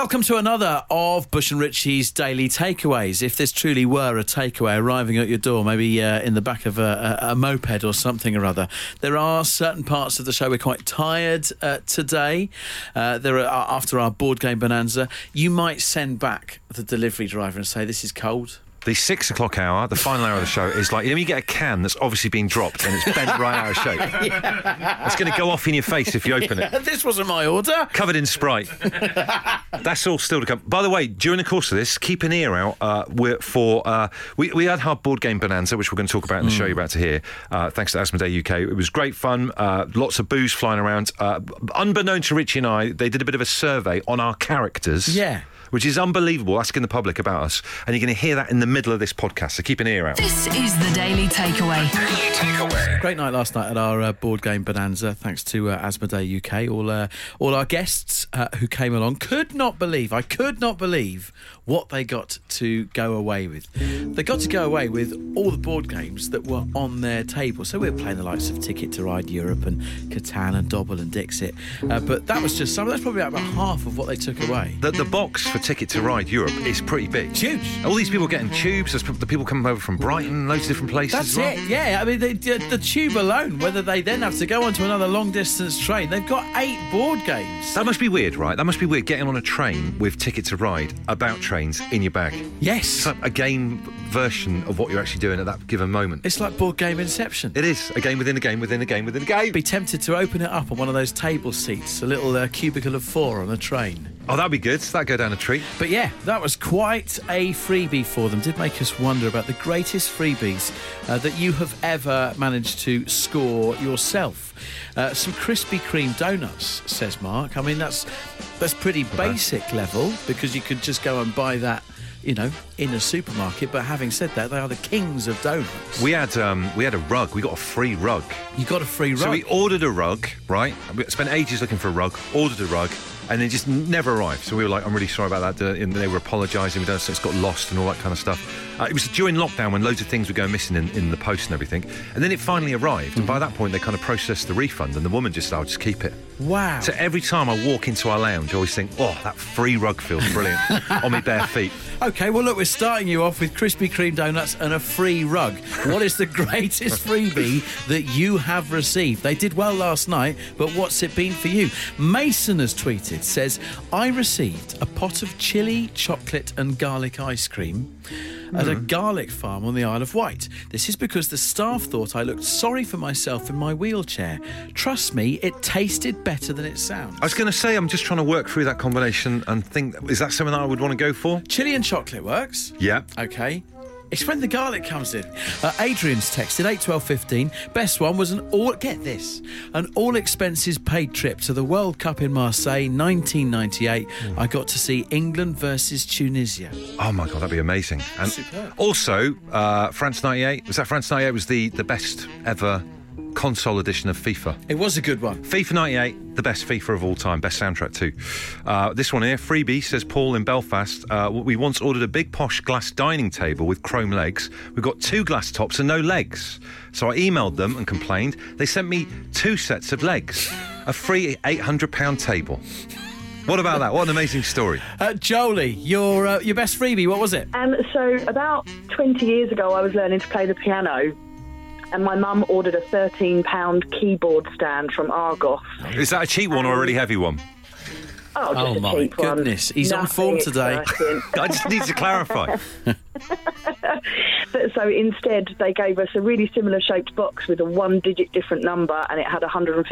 Welcome to another of Bush and Richie's daily takeaways. If this truly were a takeaway arriving at your door, maybe uh, in the back of a, a, a, moped or something or other, there are certain parts of the show we're quite tired uh, today. Uh, there are after our board game bonanza, you might send back the delivery driver and say, "This is cold." The six o'clock hour, the final hour of the show, is like you know you get a can that's obviously been dropped and it's bent right out of shape. yeah. It's going to go off in your face if you open yeah, it. This wasn't my order. Covered in Sprite. that's all still to come. By the way, during the course of this, keep an ear out uh, for uh, we we had our board game bonanza, which we're going to talk about in the mm. show you're about to hear. Uh, thanks to Asmodee UK, it was great fun. Uh, lots of booze flying around. Uh, unbeknown to Richie and I, they did a bit of a survey on our characters. Yeah which is unbelievable, asking the public about us. And you're going to hear that in the middle of this podcast, so keep an ear out. This is the Daily Takeaway. Daily Takeaway. Great night last night at our uh, board game bonanza, thanks to uh, Asmodee UK. All, uh, all our guests uh, who came along could not believe, I could not believe what they got to go away with. They got to go away with all the board games that were on their table. So we were playing the likes of Ticket to Ride Europe and Catan and Dobble and Dixit. Uh, but that was just some, that's probably about half of what they took away. The, the box for Ticket to Ride Europe is pretty big. It's huge. All these people getting tubes, there's the people coming over from Brighton, loads of different places. That's well. it, yeah. I mean, they, the tube alone, whether they then have to go onto another long distance train, they've got eight board games. That must be weird, right? That must be weird getting on a train with Ticket to Ride about trains in your bag. Yes. It's like a game version of what you're actually doing at that given moment. It's like board game Inception. It is. A game within a game within a game within a game. Be tempted to open it up on one of those table seats, a little uh, cubicle of four on a train. Oh, that'd be good. That'd go down a treat. But yeah, that was quite a freebie for them. Did make us wonder about the greatest freebies uh, that you have ever managed to score yourself. Uh, some Krispy Kreme donuts, says Mark. I mean, that's that's pretty basic level because you could just go and buy that you know, in a supermarket. But having said that, they are the kings of donuts. We had um, we had a rug. We got a free rug. You got a free rug. So we ordered a rug, right? We spent ages looking for a rug. Ordered a rug, and it just never arrived. So we were like, "I'm really sorry about that." Uh, and they were apologising. We done so it's got lost and all that kind of stuff. Uh, it was during lockdown when loads of things were going missing in, in the post and everything. And then it finally arrived. Mm-hmm. And by that point, they kind of processed the refund, and the woman just said, "I'll just keep it." Wow. So every time I walk into our lounge, I always think, "Oh, that free rug feels brilliant on my bare feet." Okay, well, look, we're starting you off with Krispy Kreme donuts and a free rug. What is the greatest freebie that you have received? They did well last night, but what's it been for you? Mason has tweeted, says, I received a pot of chili, chocolate, and garlic ice cream at mm. a hmm. garlic farm on the Isle of Wight. This is because the staff thought I looked sorry for myself in my wheelchair. Trust me, it tasted better than it sounds. I was going to say, I'm just trying to work through that combination and think, is that something I would want to go for? Chili and chocolate works. Yeah. Okay. It's when the garlic comes in. Uh, Adrian's texted eight twelve fifteen. Best one was an all get this an all expenses paid trip to the World Cup in Marseille, 1998. Mm. I got to see England versus Tunisia. Oh my god, that'd be amazing! And Superb. also, uh, France '98 was that France '98 was the the best ever console edition of FIFA. It was a good one. FIFA 98, the best FIFA of all time, best soundtrack too. Uh, this one here, freebie, says Paul in Belfast. Uh, we once ordered a big posh glass dining table with chrome legs. We've got two glass tops and no legs. So I emailed them and complained. They sent me two sets of legs, a free £800 table. What about that? What an amazing story. Uh, Jolie, your uh, your best freebie, what was it? Um, so about 20 years ago, I was learning to play the piano and my mum ordered a £13 keyboard stand from Argos. Is that a cheap one or a really heavy one? Oh, oh my goodness, one. he's Nothing on form today. I just need to clarify. but, so instead, they gave us a really similar shaped box with a one digit different number, and it had a £150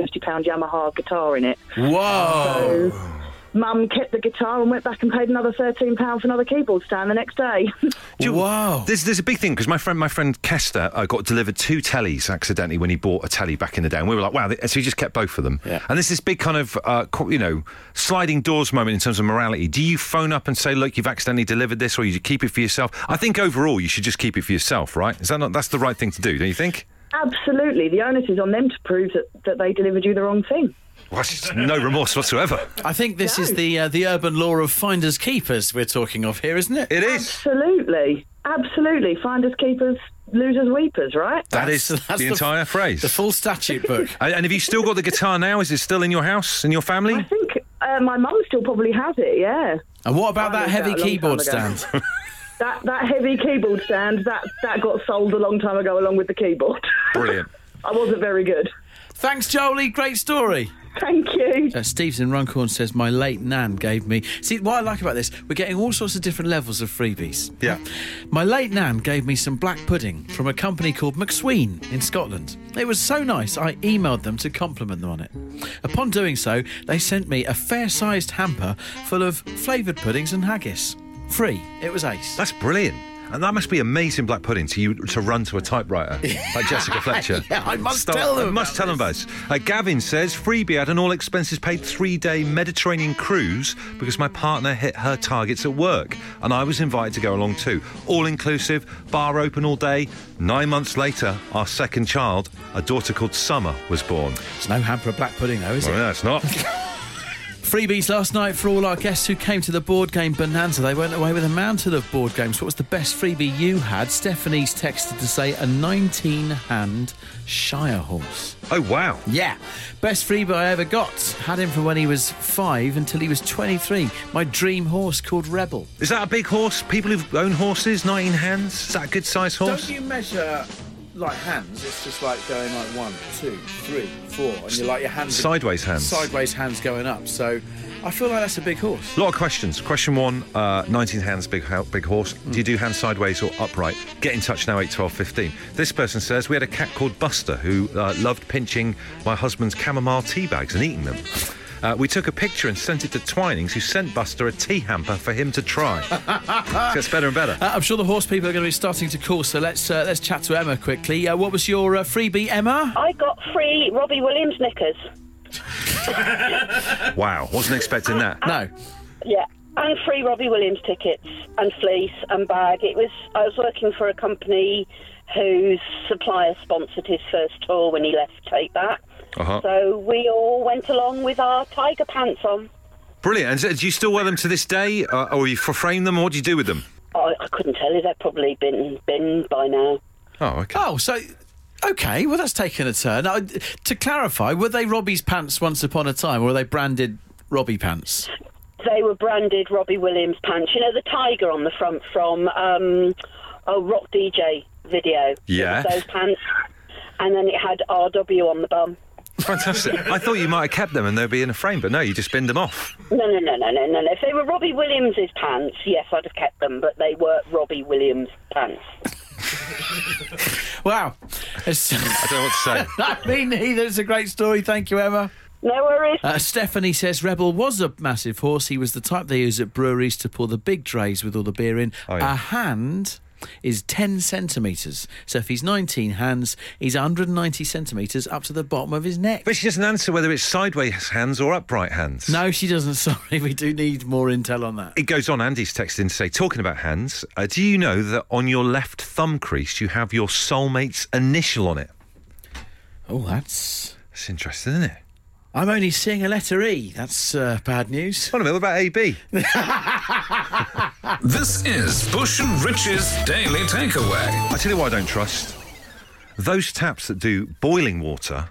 Yamaha guitar in it. Whoa! So, Mum kept the guitar and went back and paid another thirteen pound for another keyboard stand the next day. you, wow! There's there's a big thing because my friend my friend Kester uh, got delivered two tellies accidentally when he bought a telly back in the day, and we were like, wow! So he just kept both of them. Yeah. And there's this big kind of uh, you know sliding doors moment in terms of morality. Do you phone up and say, look, you've accidentally delivered this, or you keep it for yourself? I think overall you should just keep it for yourself, right? Is that not that's the right thing to do? Don't you think? Absolutely. The onus is on them to prove that, that they delivered you the wrong thing. Well, no remorse whatsoever. I think this no. is the uh, the urban law of finders keepers we're talking of here, isn't it? It is. Absolutely. Absolutely. Finders keepers, losers weepers, right? That that's, is that's the, the, entire phrase. The full statute book. and have you still got the guitar now? Is it still in your house, in your family? I think uh, my mum still probably has it, yeah. And what about I that heavy out a long keyboard stand? That that heavy keyboard stand that that got sold a long time ago along with the keyboard. Brilliant. I wasn't very good. Thanks, Jolie. Great story. Thank you. Uh, Steve's in Runcorn says my late nan gave me. See what I like about this, we're getting all sorts of different levels of freebies. Yeah. My late nan gave me some black pudding from a company called Macsween in Scotland. It was so nice, I emailed them to compliment them on it. Upon doing so, they sent me a fair-sized hamper full of flavoured puddings and haggis. Free. It was ace. That's brilliant. And that must be amazing black pudding to you to run to a typewriter like Jessica Fletcher. Yeah, I must Start- tell them I must tell them about this. Uh, Gavin says freebie had an all expenses paid three day Mediterranean cruise because my partner hit her targets at work and I was invited to go along too. All inclusive, bar open all day. Nine months later, our second child, a daughter called Summer, was born. It's no hamper of black pudding, though, is it? No, it's not. Freebies last night for all our guests who came to the board game bonanza. They went away with a mountain of board games. What was the best freebie you had? Stephanie's texted to say a 19 hand Shire horse. oh, wow. Yeah, best freebie I ever got. Had him from when he was five until he was 23. My dream horse called Rebel. Is that a big horse? People who own horses, 19 hands? Is that a good size horse? Don't you measure like hands? It's just like going like one, two, three, four, and you're like your hands Sideways hands. sideways hands going up. So I feel like that's a big horse. A lot of questions. Question one, uh, 19 hands, big big horse. Do you do hands sideways or upright? Get in touch now, 8, 12, 15. This person says, we had a cat called Buster who uh, loved pinching my husband's chamomile tea bags and eating them. Uh, we took a picture and sent it to Twinings, who sent Buster a tea hamper for him to try. It gets better and better. Uh, I'm sure the horse people are going to be starting to call, so let's uh, let's chat to Emma quickly. Uh, what was your uh, freebie, Emma? I got free Robbie Williams knickers. Wow, wasn't expecting that. No. Yeah. And free Robbie Williams tickets and fleece and bag. It was I was working for a company whose supplier sponsored his first tour when he left Take That. Uh-huh. So we all went along with our tiger pants on. Brilliant. And so do you still wear them to this day? Uh, or you frame them? Or what do you do with them? I, I couldn't tell you they've probably been been by now. Oh, okay. Oh, so okay. Well, that's taken a turn. Now, to clarify, were they Robbie's pants once upon a time, or were they branded Robbie pants? They were branded Robbie Williams pants. You know the tiger on the front from um, a rock DJ video. Yeah. Those pants. And then it had RW on the bum. Fantastic. I thought you might have kept them and they'd be in a frame, but no, you just binned them off. No, no, no, no, no, no. no. If they were Robbie Williams's pants, yes, I'd have kept them, but they were Robbie Williams pants. Wow. It's, I don't know what to say. I mean, neither. It's a great story. Thank you, Emma. No worries. Uh, Stephanie says Rebel was a massive horse. He was the type they use at breweries to pour the big trays with all the beer in. Oh, yeah. A hand is 10 centimetres. So if he's 19 hands, he's 190 centimetres up to the bottom of his neck. But she doesn't answer whether it's sideways hands or upright hands. No, she doesn't. Sorry, we do need more intel on that. It goes on. Andy's texting to say, talking about hands, uh, do you know that on your left thumb crease you have your soulmate's initial on it? Oh, that's. That's interesting, isn't it? I'm only seeing a letter E. That's uh, bad news. Hold on a minute, what about AB? This is Bush and Rich's Daily Takeaway. I tell you what I don't trust. Those taps that do boiling water,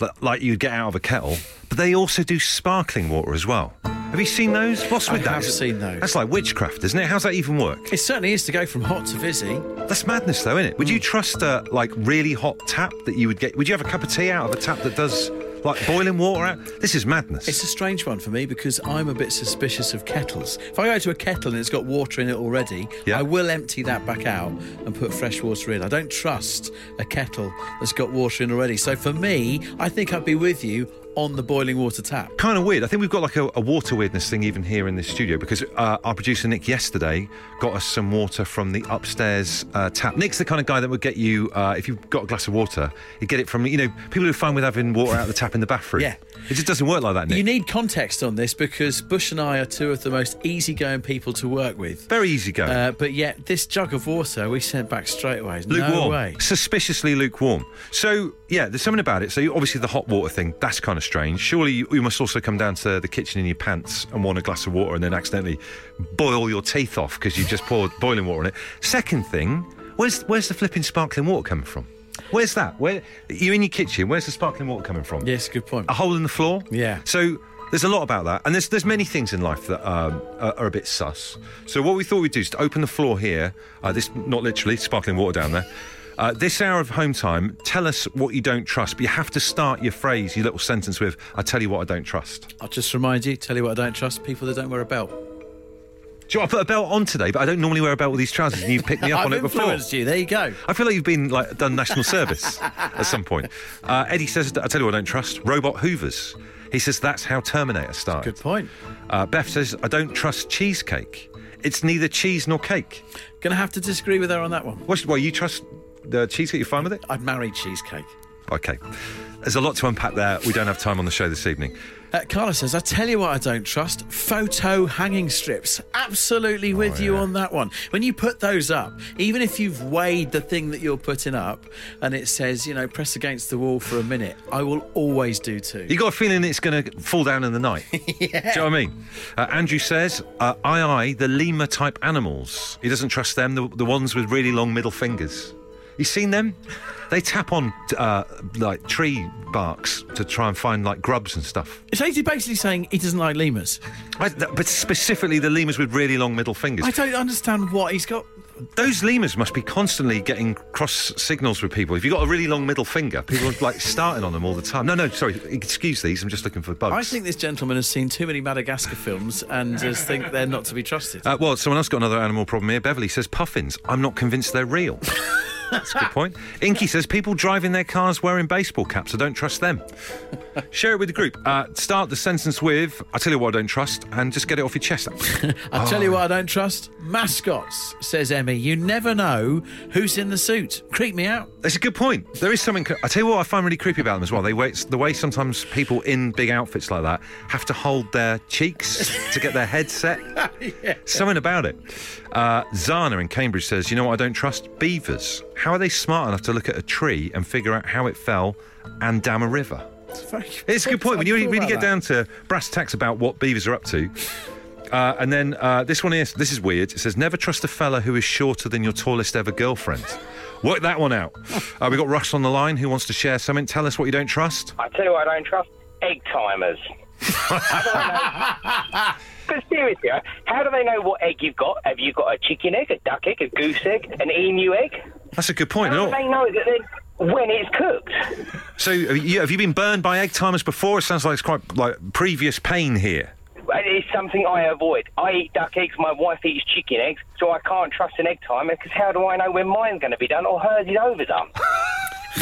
li- like you'd get out of a kettle, but they also do sparkling water as well. Have you seen those? What's I with that? I have seen those. That's like witchcraft, isn't it? How's that even work? It certainly is to go from hot to fizzy. That's madness, though, isn't it? Would you trust a like really hot tap that you would get? Would you have a cup of tea out of a tap that does like boiling water out? This is madness. It's a strange one for me because I'm a bit suspicious of kettles. If I go to a kettle and it's got water in it already, Yeah. I will empty that back out and put fresh water in. I don't trust a kettle that's got water in already. So for me, I think I'd be with you on the boiling water tap. kind of weird. I think we've got like a, a water weirdness thing even here in this studio because uh, our producer Nick yesterday got us some water from the upstairs uh, tap. Nick's the kind of guy that would get you uh, if you've got a glass of water, he'd get it from you know people who are fine with having water out the tap in the bathroom. Yeah. It just doesn't work like that, Nick. You need context on this because Bush and I are two of the most easygoing people to work with. Very easygoing. Uh, but yet, this jug of water we sent back straight away. No way. suspiciously lukewarm. So yeah, there's something about it. So obviously the hot water thing, that's kind of strange. Surely you, you must also come down to the kitchen in your pants and want a glass of water and then accidentally boil your teeth off because you just poured boiling water on it. Second thing, where's where's the flipping sparkling water coming from? Where's that? Where you're in your kitchen? Where's the sparkling water coming from? Yes, good point. A hole in the floor. Yeah. So There's a lot about that, and there's there's many things in life that um, are, are a bit sus. So what we thought we'd do is to open the floor here. Uh, this not literally sparkling water down there. Uh, this hour of home time, tell us what you don't trust, but you have to start your phrase, your little sentence with, I tell you what I don't trust. I'll just remind you, tell you what I don't trust people that don't wear a belt. Do you know, I put a belt on today, but I don't normally wear a belt with these trousers, and you've picked me up on it before. influenced you. There you go. I feel like you've been like done national service at some point. Uh, Eddie says, I tell you what I don't trust, robot hoovers. He says that's how Terminator started. Good point. Uh, Beth says, I don't trust cheesecake. It's neither cheese nor cake. Gonna have to disagree with her on that one. What's, well, you trust the cheesecake? You're fine with it? I'd marry cheesecake. Okay. There's a lot to unpack there. We don't have time on the show this evening. Uh, Carla says, I tell you what I don't trust photo hanging strips. Absolutely with you on that one. When you put those up, even if you've weighed the thing that you're putting up and it says, you know, press against the wall for a minute, I will always do too. You got a feeling it's going to fall down in the night? yeah. Do you know what I mean? Uh, Andrew says, uh, aye-aye the lemur type animals. He doesn't trust them, the, the ones with really long middle fingers. You seen them? They tap on uh, like tree barks to try and find like grubs and stuff. So he's basically saying he doesn't like lemurs. I, but specifically the lemurs with really long middle fingers. I don't understand what he's got. Those lemurs must be constantly getting cross signals with people. If you've got a really long middle finger, people are like starting on them all the time. No, no, sorry, excuse these. I'm just looking for bugs. I think this gentleman has seen too many Madagascar films and just think they're not to be trusted. Uh, well, someone else got another animal problem here. Beverly says puffins. I'm not convinced they're real. That's a good point. Inky says people driving their cars wearing baseball caps. I don't trust them. Share it with the group. Uh, start the sentence with I tell you what I don't trust, and just get it off your chest. I tell you what I don't trust mascots, says Emmy. You never know who's in the suit. Creep me out. That's a good point. There is something. I tell you what, I find really creepy about them as well. They wait the way sometimes people in big outfits like that have to hold their cheeks to get their head set. Something about it. Uh, Zana in Cambridge says, "You know what I don't trust? Beavers. How are they smart enough to look at a tree and figure out how it fell and dam a river?" It's, very It's a good point. When you really, thought really about get down to brass tacks about what beavers are up to. Uh, and then uh, this one is this is weird. It says never trust a fella who is shorter than your tallest ever girlfriend. Work that one out. Uh, we got Russ on the line who wants to share something. Tell us what you don't trust. I tell you what I don't trust egg timers. Because seriously, how do they know what egg you've got? Have you got a chicken egg, a duck egg, a goose egg, an emu egg? That's a good point. How do they know that they, when it's cooked? So have you, have you been burned by egg timers before? It sounds like it's quite like previous pain here. It's something I avoid. I eat duck eggs, my wife eats chicken eggs, so I can't trust an egg timer because how do I know when mine's going to be done or hers is overdone?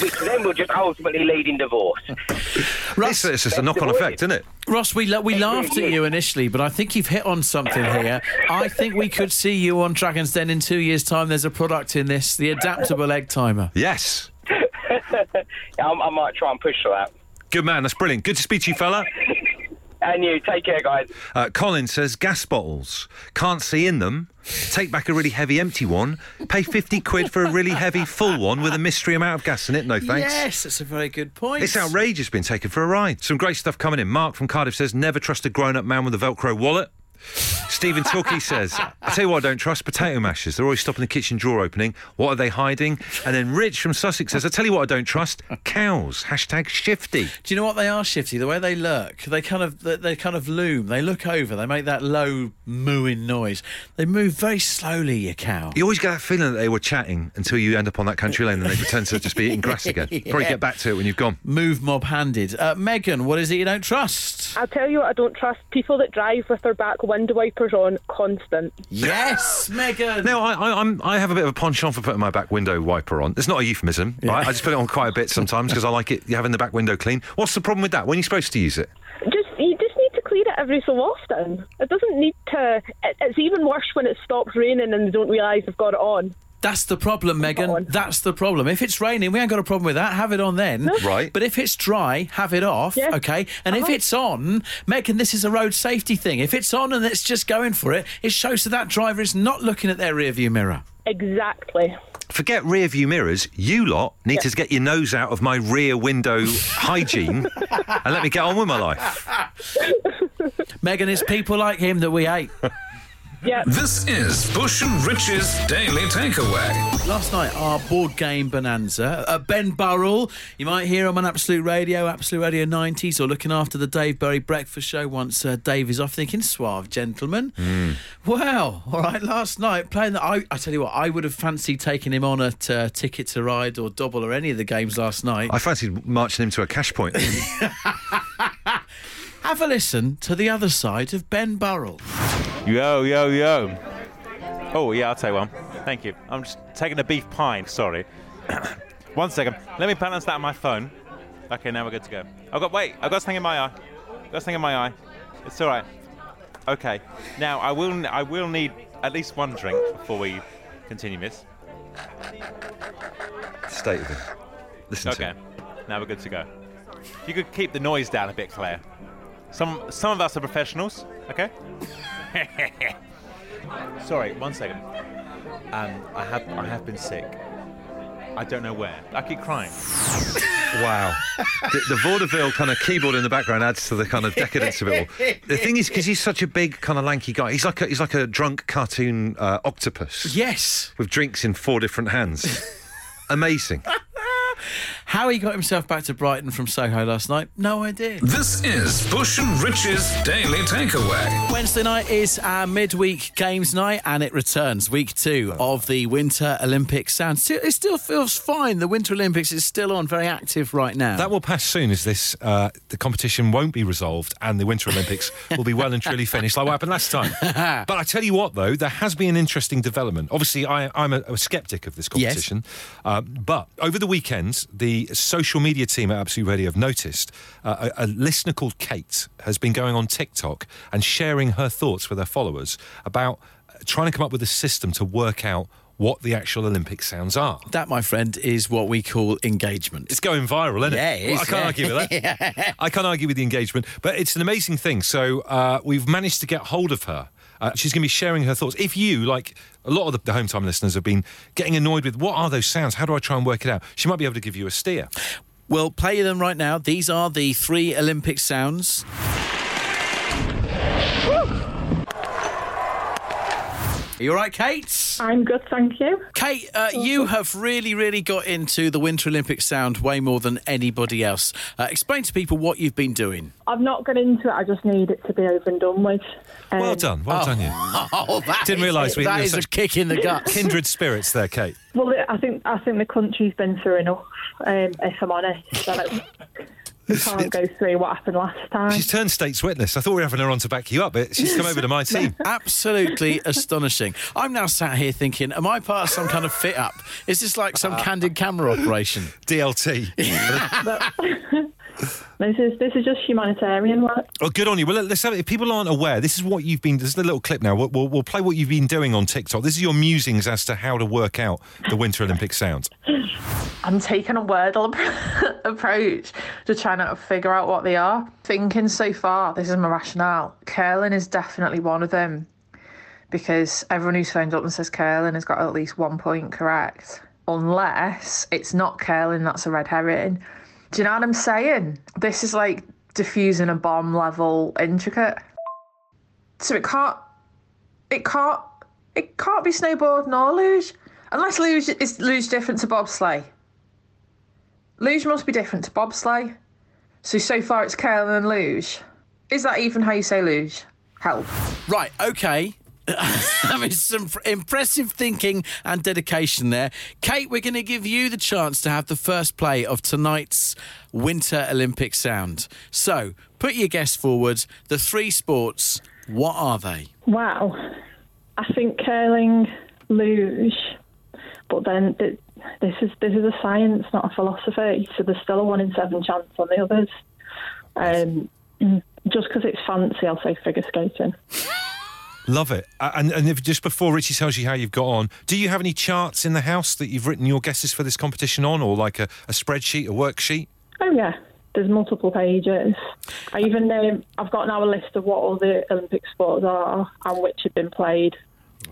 Which then will just ultimately lead in divorce. It's, it's just a knock-on effect, isn't it? Ross, we la- we laughed at you initially, but I think you've hit on something here. I think we could see you on Dragon's Den in two years' time. There's a product in this, the adaptable egg timer. Yes. I, I might try and push for that. Good man. That's brilliant. Good to speak to you, fella. And you, take care, guys. Uh, Colin says gas bottles. Can't see in them. Take back a really heavy empty one. Pay 50 quid for a really heavy full one with a mystery amount of gas in it. No thanks. Yes, that's a very good point. It's outrageous being taken for a ride. Some great stuff coming in. Mark from Cardiff says, never trust a grown up man with a Velcro wallet. Stephen Tilkey says, I tell you what, I don't trust potato mashers. They're always stopping the kitchen drawer opening. What are they hiding? And then Rich from Sussex says, I tell you what, I don't trust cows. Hashtag shifty. Do you know what they are, Shifty? The way they lurk, they kind of they, they kind of loom. They look over. They make that low mooing noise. They move very slowly. Your cow. You always get that feeling that they were chatting until you end up on that country lane and they pretend to just be eating grass again. Probably get back to it when you've gone. Move mob handed. Uh, Megan, what is it you don't trust? I'll tell you what, I don't trust people that drive with their back window wipers on constant. Yes, Megan. Now, I, I, I'm, I have a bit of a penchant for putting my back window wiper on. It's not a euphemism, right? I just put it on quite a bit sometimes because I like it you having the back window clean. What's the problem with that? When are you supposed to use it? Just you just need to clean it every so often. It doesn't need to. It, it's even worse when it stops raining and they don't realise they've got it on. That's the problem, Megan. That's the problem. If it's raining, we ain't got a problem with that. Have it on then. Right. But if it's dry, have it off. Yeah. Okay. And if Uh-huh. it's on, Megan, this is a road safety thing. If it's on and it's just going for it, it shows that that driver is not looking at their rearview mirror. Exactly. Forget rear view mirrors. You lot need to get your nose out of my rear window hygiene and let me get on with my life. Megan, it's people like him that we hate. Yeah. This is Bush and Rich's Daily Takeaway. Last night, our board game bonanza. Uh, ben Burrell, you might hear him on Absolute Radio, Absolute Radio 90s, or looking after the Dave Berry Breakfast Show once uh, Dave is off thinking, suave gentleman. Well, all right, last night, playing that, I, I tell you what, I would have fancied taking him on at uh, Ticket to Ride or Dobble or any of the games last night. I fancied marching him to a cash point. Have a listen to the other side of Ben Burrell. Yo, yo, yo. Oh, yeah, I'll take one. Thank you. I'm just taking a beef pie, sorry. one second. Let me balance that on my phone. Okay, now we're good to go. I've got, wait, I've got something in my eye. I've got something in my eye. It's all right. Okay. Now, I will, I will need at least one drink before we continue this. State of it. Listen to Okay. Now we're good to go. If you could keep the noise down a bit, Claire. Some some of us are professionals, okay? Sorry, one second. Um, I have I have been sick. I don't know where. I keep crying. Wow. the, the vaudeville kind of keyboard in the background adds to the kind of decadence of it all. The thing is, because he's such a big, kind of lanky guy, he's like a, he's like a drunk cartoon uh, octopus Yes. with drinks in four different hands. Amazing. How he got himself back to Brighton from Soho last night, no idea. This is Bush and Rich's Daily Takeaway. Wednesday night is our midweek games night, and it returns week two of the Winter Olympics. Sound still, it still feels fine. The Winter Olympics is still on, very active right now. That will pass soon as this uh, the competition won't be resolved and the Winter Olympics will be well and truly finished like what happened last time. but I tell you what, though, there has been an interesting development. Obviously, I, I'm a, a skeptic of this Yes. competition, um, but over the weekend, the social media team at Absolute Radio have noticed uh, a, a listener called Kate has been going on TikTok and sharing her thoughts with her followers about uh, trying to come up with a system to work out what the actual Olympic sounds are. that, my friend, is what we call engagement. It's going viral, isn't it? Yeah, it Well, I can't yeah. argue with that. I can't argue with the engagement, but it's an amazing thing. So uh, we've managed to get hold of her. Uh, she's going to be sharing her thoughts. If you, like a lot of the, the home time listeners, have been getting annoyed with what are those sounds? How do I try and work it out? She might be able to give you a steer. We'll play them right now. These are the three Olympic sounds. Are you all right, Kate? I'm good, thank you. Kate, uh, you have really, really got into the Winter Olympic sound way more than anybody else. Uh, explain to people what you've been doing. I've not got into it. I just need it to be over and done with. Um, Well done, well done, you. Oh, that Didn't is- realise we- that we were is a such kick in the guts. Kindred spirits there, Kate. Well, I think I think the country's been through enough. Um, if I'm honest, like, can't go through what happened last time. She's turned state's witness. I thought we were having her on to back you up, but she's come over to my team. Absolutely astonishing. I'm now sat here thinking, am I part of some kind of fit up? Is this like some uh, candid camera operation? DLT. This is this is just humanitarian work. Oh, good on you. Well, let's have it. If people aren't aware, this is what you've been. This is a little clip now. We'll, we'll, we'll play what you've been doing on TikTok. This is your musings as to how to work out the Winter Olympic sound. I'm taking a wordle approach to trying to figure out what they are. Thinking so far, this is my rationale. Curling is definitely one of them because everyone who's phoned up and says curling has got at least one point correct. Unless it's not curling, that's a red herring. Do you know what I'm saying? This is like diffusing a bomb level intricate. So it can't, it can't, it can't be snowboard nor luge, unless luge is luge different to bobsleigh. Luge must be different to bobsleigh. So so far it's curling and luge. Is that even how you say luge? Help. Right, okay. I mean, some impressive thinking and dedication there. Kate, we're going to give you the chance to have the first play of tonight's Winter Olympic sound. So, put your guess forward. The three sports, what are they? Wow, I think curling, luge, but then th- this is this is a science, not a philosophy. So there's still a one in seven chance on the others. Um, just because it's fancy, I'll say figure skating. Love it. And and if, just before Richie tells you how you've got on, do you have any charts in the house that you've written your guesses for this competition on, or like a, a spreadsheet, a worksheet? Oh yeah, there's multiple pages. I even um, I've got now a list of what all the Olympic sports are and which have been played.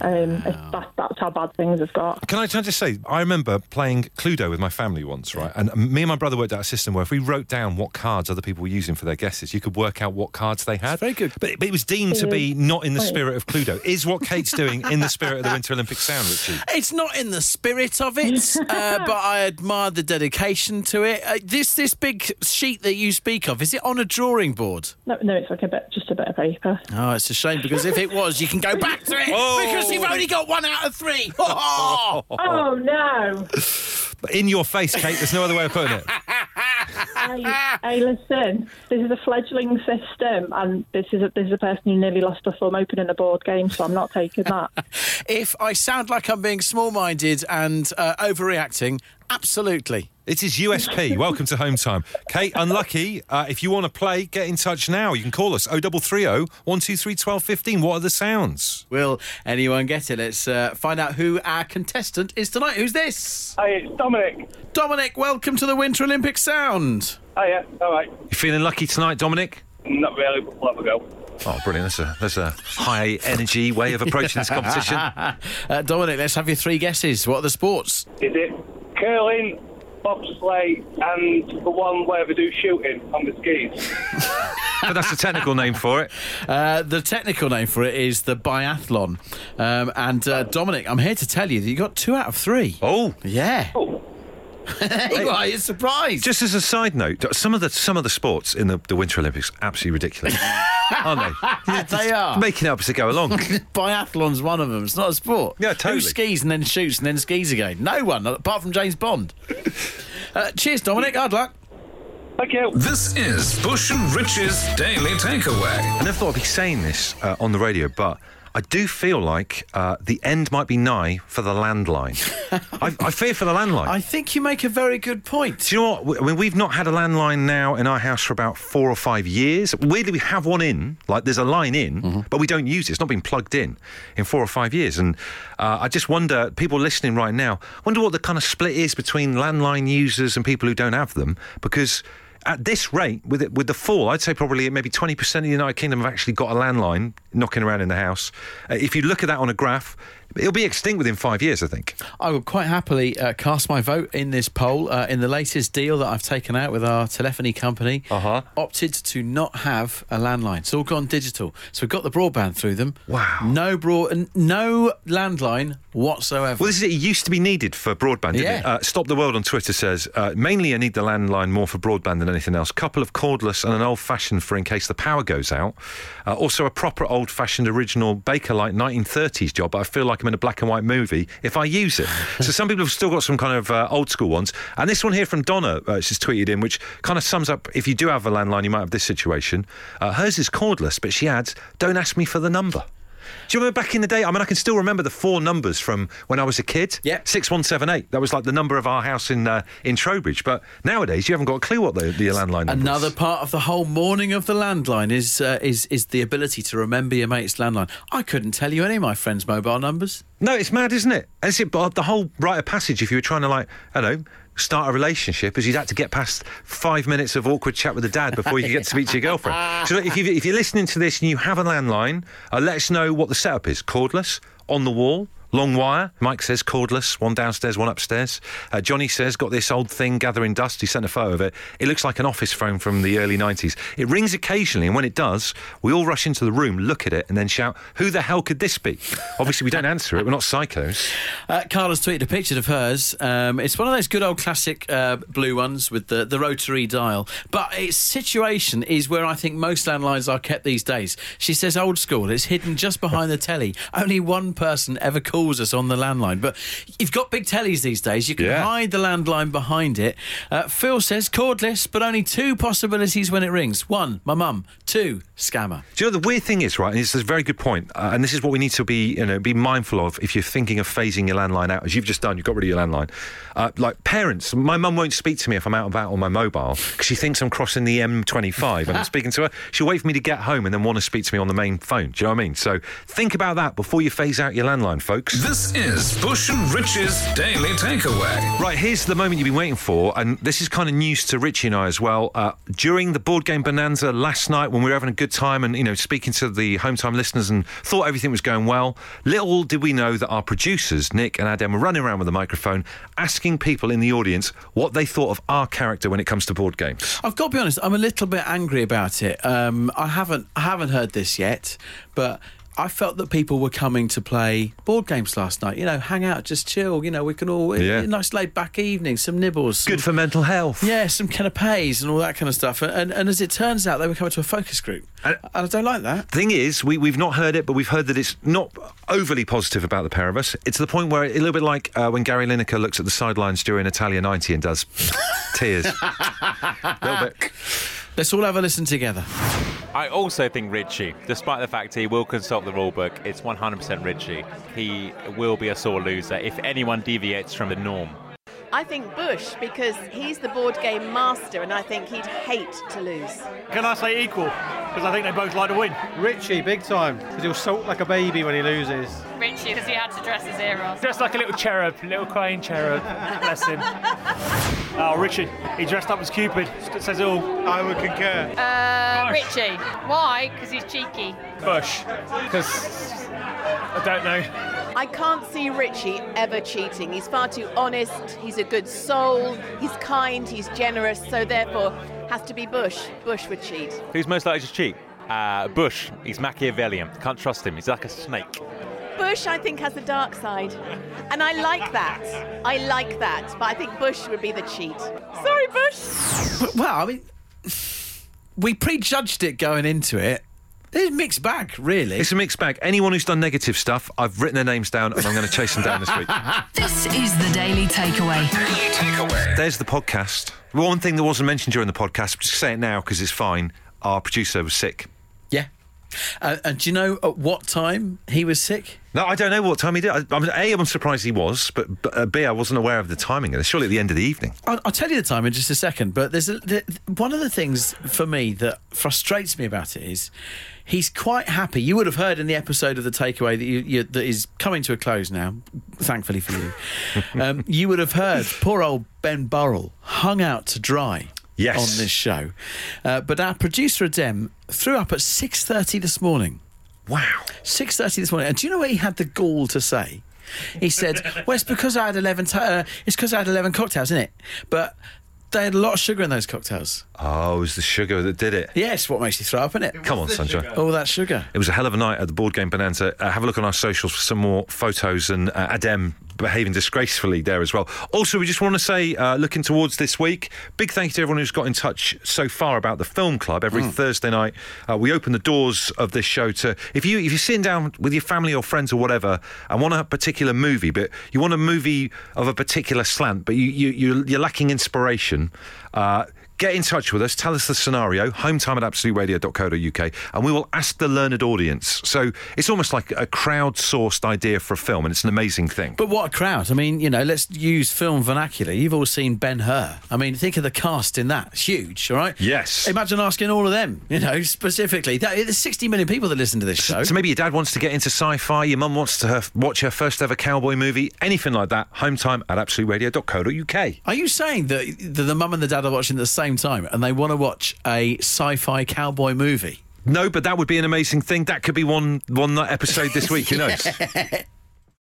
Um, it's, that, that's how bad things have got. Can I, can I just say, I remember playing Cluedo with my family once, right? And me and my brother worked out a system where if we wrote down what cards other people were using for their guesses, you could work out what cards they had. very good. But, but it was deemed to be not in the spirit of Cluedo. Is what Kate's doing in the spirit of the Winter Olympic sound, Richie? It's not in the spirit of it, uh, but I admire the dedication to it. Uh, this this big sheet that you speak of is it on a drawing board? No, no, it's like a bit, just a bit of paper. Oh, it's a shame because if it was, you can go back to it Oh. because you've only got one out of three. Oh! Oh no! But in your face, Kate, there's no other way of putting it. hey, hey, listen. This is a fledgling system, and this is a, this is a person who nearly lost a thumb opening a board game. So I'm not taking that. if I sound like I'm being small-minded and uh, overreacting, absolutely. It is USP. Welcome to home time. Kate, unlucky. Uh, if you want to play, get in touch now. You can call us 0330 123 1215. What are the sounds? Will anyone get it? Let's uh, find out who our contestant is tonight. Who's this? Hi, it's Dominic. Dominic, welcome to the Winter Olympic Sound. Oh yeah, all right. You feeling lucky tonight, Dominic? Not really, but we'll have a go. Oh, brilliant. That's a, that's a high energy way of approaching this competition. uh, Dominic, let's have your three guesses. What are the sports? Is it curling, bobsleigh, and the one where they do shooting on the skis? but that's the technical name for it. Uh, the technical name for it is the biathlon. Um, and uh, Dominic, I'm here to tell you that you got two out of three. Oh, Yeah. you are you're surprised. Just as a side note, some of the some of the sports in the, the Winter Olympics absolutely ridiculous, aren't they? Yeah, they are. Making it up as they go along. Biathlon's one of them. It's not a sport. Yeah, totally. Who skis and then shoots and then skis again? No one, apart from James Bond. Uh, cheers, Dominic. Hard luck. Thank you. This is Bush and Rich's Daily Takeaway. I never thought I'd be saying this uh, on the radio, but I do feel like uh, the end might be nigh for the landline. I, I fear for the landline. I think you make a very good point. Do you know what? I mean, we've not had a landline now in our house for about four or five years. Weirdly, we have one in, like there's a line in, Mm-hmm. but we don't use it. It's not been plugged in in four or five years. And uh, I just wonder, people listening right now, wonder what the kind of split is between landline users and people who don't have them, because. At this rate, with it, with the fall, I'd say probably maybe 20% of the United Kingdom have actually got a landline knocking around in the house. Uh, if you look at that on a graph, it'll be extinct within five years, I think. I would quite happily uh, cast my vote in this poll. Uh, in the latest deal that I've taken out with our telephony company, Uh-huh. opted to not have a landline. It's all gone digital. So we've got the broadband through them. Wow. No broad, no landline whatsoever. Well, this is it. It used to be needed for broadband. Didn't Yeah. it? Uh, Stop the World on Twitter says uh, mainly I need the landline more for broadband than anything else. Couple of cordless and an old-fashioned for in case the power goes out. Uh, also a proper old-fashioned original Bakelite 1930s job. But I feel like I'm in a black and white movie if I use it. so some people have still got some kind of uh, old school ones. And this one here from Donna, uh, she's tweeted in, which kind of sums up if you do have a landline, you might have this situation. Uh, hers is cordless, but she adds, "Don't ask me for the number." Do you remember back in the day? I mean, I can still remember the four numbers from when I was a kid. Yeah. Six one seven eight. That was like the number of our house in uh, in Trowbridge. But nowadays, you haven't got a clue what the, the landline number Another is. part of the whole mourning of the landline is uh, is is the ability to remember your mate's landline. I couldn't tell you any of my friends' mobile numbers. No, it's mad, isn't it? It's but the whole rite of passage. If you were trying to like, I don't know. Start a relationship, as you'd have to get past five minutes of awkward chat with the dad before you get to speak to your girlfriend. So, if, you, if you're listening to this and you have a landline, uh, let us know what the setup is. Cordless, on the wall, long wire. Mike says cordless, one downstairs, one upstairs. Uh, Johnny says got this old thing gathering dust. He sent a photo of it. It looks like an office phone from the early 90s. It rings occasionally, and when it does, we all rush into the room, look at it, and then shout, "Who the hell could this be?" Obviously, we don't answer it. We're not psychos. Uh, Carla's tweeted a picture of hers. Um, it's one of those good old classic uh, blue ones with the, the rotary dial. But its situation is where I think most landlines are kept these days. She says old school. It's hidden just behind the telly. Only one person ever calls us on the landline. But you've got big tellies these days. You can Yeah. hide the landline behind it. Uh, Phil says cordless, but only two possibilities when it rings. One, my mum. Two, scammer. Do you know the weird thing is, right? And this is a very good point, uh, and this is what we need to be, you know, be mindful of if you're thinking of phasing your landline out, as you've just done. You've got rid of your landline. Uh, like parents, my mum won't speak to me if I'm out and about on my mobile because she thinks I'm crossing the M25 and I'm speaking to her. She'll wait for me to get home and then want to speak to me on the main phone. Do you know what I mean? So think about that before you phase out your landline, folks. This is Bush and Rich's Daily Takeaway. Right, here's the moment you've been waiting for, and this is kind of news to Richie and I as well. Uh, during the board game bonanza last night, when we were having a good time and you know speaking to the home time listeners and thought everything was going well, little did we know that our producers Nick and Adam were running around with a microphone, asking people in the audience what they thought of our character when it comes to board games. I've got to be honest. I'm a little bit angry about it. Um, I haven't I haven't heard this yet, but. I felt that people were coming to play board games last night. You know, hang out, just chill. You know, we can all Yeah. a nice laid back evening, some nibbles, some, Good for mental health. yeah, some canapes and all that kind of stuff. And, and and as it turns out, they were coming to a focus group, and I don't like that. Thing is, we, we've not heard it, but we've heard that it's not overly positive about the pair of us. It's the point where a little bit like uh, when Gary Lineker looks at the sidelines during Italia 90 and does tears. a little bit. Let's all have a listen together. I also think Richie, despite the fact he will consult the rulebook, it's 100% Richie. He will be a sore loser if anyone deviates from the norm. I think Bush because he's the board game master and I think he'd hate to lose. Can I say equal? Because I think they both like to win. Richie, big time. Because he'll sulk like a baby when he loses. Richie, because he had to dress as Eros. Dressed like a little cherub, little crying cherub. Bless him. Oh, Richie, he dressed up as Cupid. It says it all. I would concur. Uh, Richie. Why? Because he's cheeky. Bush. Because I don't know. I can't see Richie ever cheating. He's far too honest, he's a good soul, he's kind, he's generous, so therefore has to be Bush. Bush would cheat. Who's most likely to cheat? Uh, Bush. He's Machiavellian. Can't trust him. He's like a snake. Bush, I think, has the dark side. And I like that. I like that. But I think Bush would be the cheat. Sorry, Bush. Well, I mean, we prejudged it going into it. It's a mixed bag, really. It's a mixed bag. Anyone who's done negative stuff, I've written their names down and I'm going to chase them down this week. This is the Daily Takeaway. Daily Takeaway. There's the podcast. One thing that wasn't mentioned during the podcast, just say it now because it's fine. Our producer was sick. Uh, and do you know at what time he was sick? No, I don't know what time he did. I, I'm, a, I'm surprised he was, but, but uh, B, I wasn't aware of the timing of this. Surely at the end of the evening. I'll, I'll tell you the time in just a second. But there's a, the, one of the things for me that frustrates me about it is he's quite happy. You would have heard in the episode of the takeaway that you, you, that is coming to a close now. Thankfully for you, um, you would have heard poor old Ben Burrell hung out to dry. Yes. on this show, uh, but our producer Adem threw up at six thirty this morning. Wow, six thirty this morning. And do you know what he had the gall to say? He said, "Well, it's because I had eleven. Ta- uh, it's because I had eleven cocktails, isn't it? But they had a lot of sugar in those cocktails. Oh, it was the sugar that did it. Yes, what makes you throw up in it? Come on, Sunshine. All that sugar. It was a hell of a night at the Board Game Bonanza. Uh, have a look on our socials for some more photos and uh, Adem behaving disgracefully there as well. Also, we just want to say, uh, looking towards this week, big thank you to everyone who's got in touch so far about the film club. Every Thursday night, uh, we open the doors of this show to if you if you're sitting down with your family or friends or whatever and want a particular movie, but you want a movie of a particular slant, but you, you you're, you're lacking inspiration. Get in touch with us. Tell us the scenario. Hometime at absoluteradio.co.uk, and we will ask the learned audience. So it's almost like a crowdsourced idea for a film, and it's an amazing thing. But what a crowd! I mean, you know, let's use film vernacular. You've all seen Ben Hur. I mean, think of the cast in that. It's huge, all right? Yes. Imagine asking all of them. You know, specifically. That, there's 60 million people that listen to this show. So maybe your dad wants to get into sci-fi, your mum wants to her, watch her first ever cowboy movie, anything like that. Hometime at absoluteradio.co.uk. Are you saying that the, the mum and the dad are watching the same time and they want to watch a sci-fi cowboy movie? No, but that would be an amazing thing. That could be one one uh, episode this week. Who knows?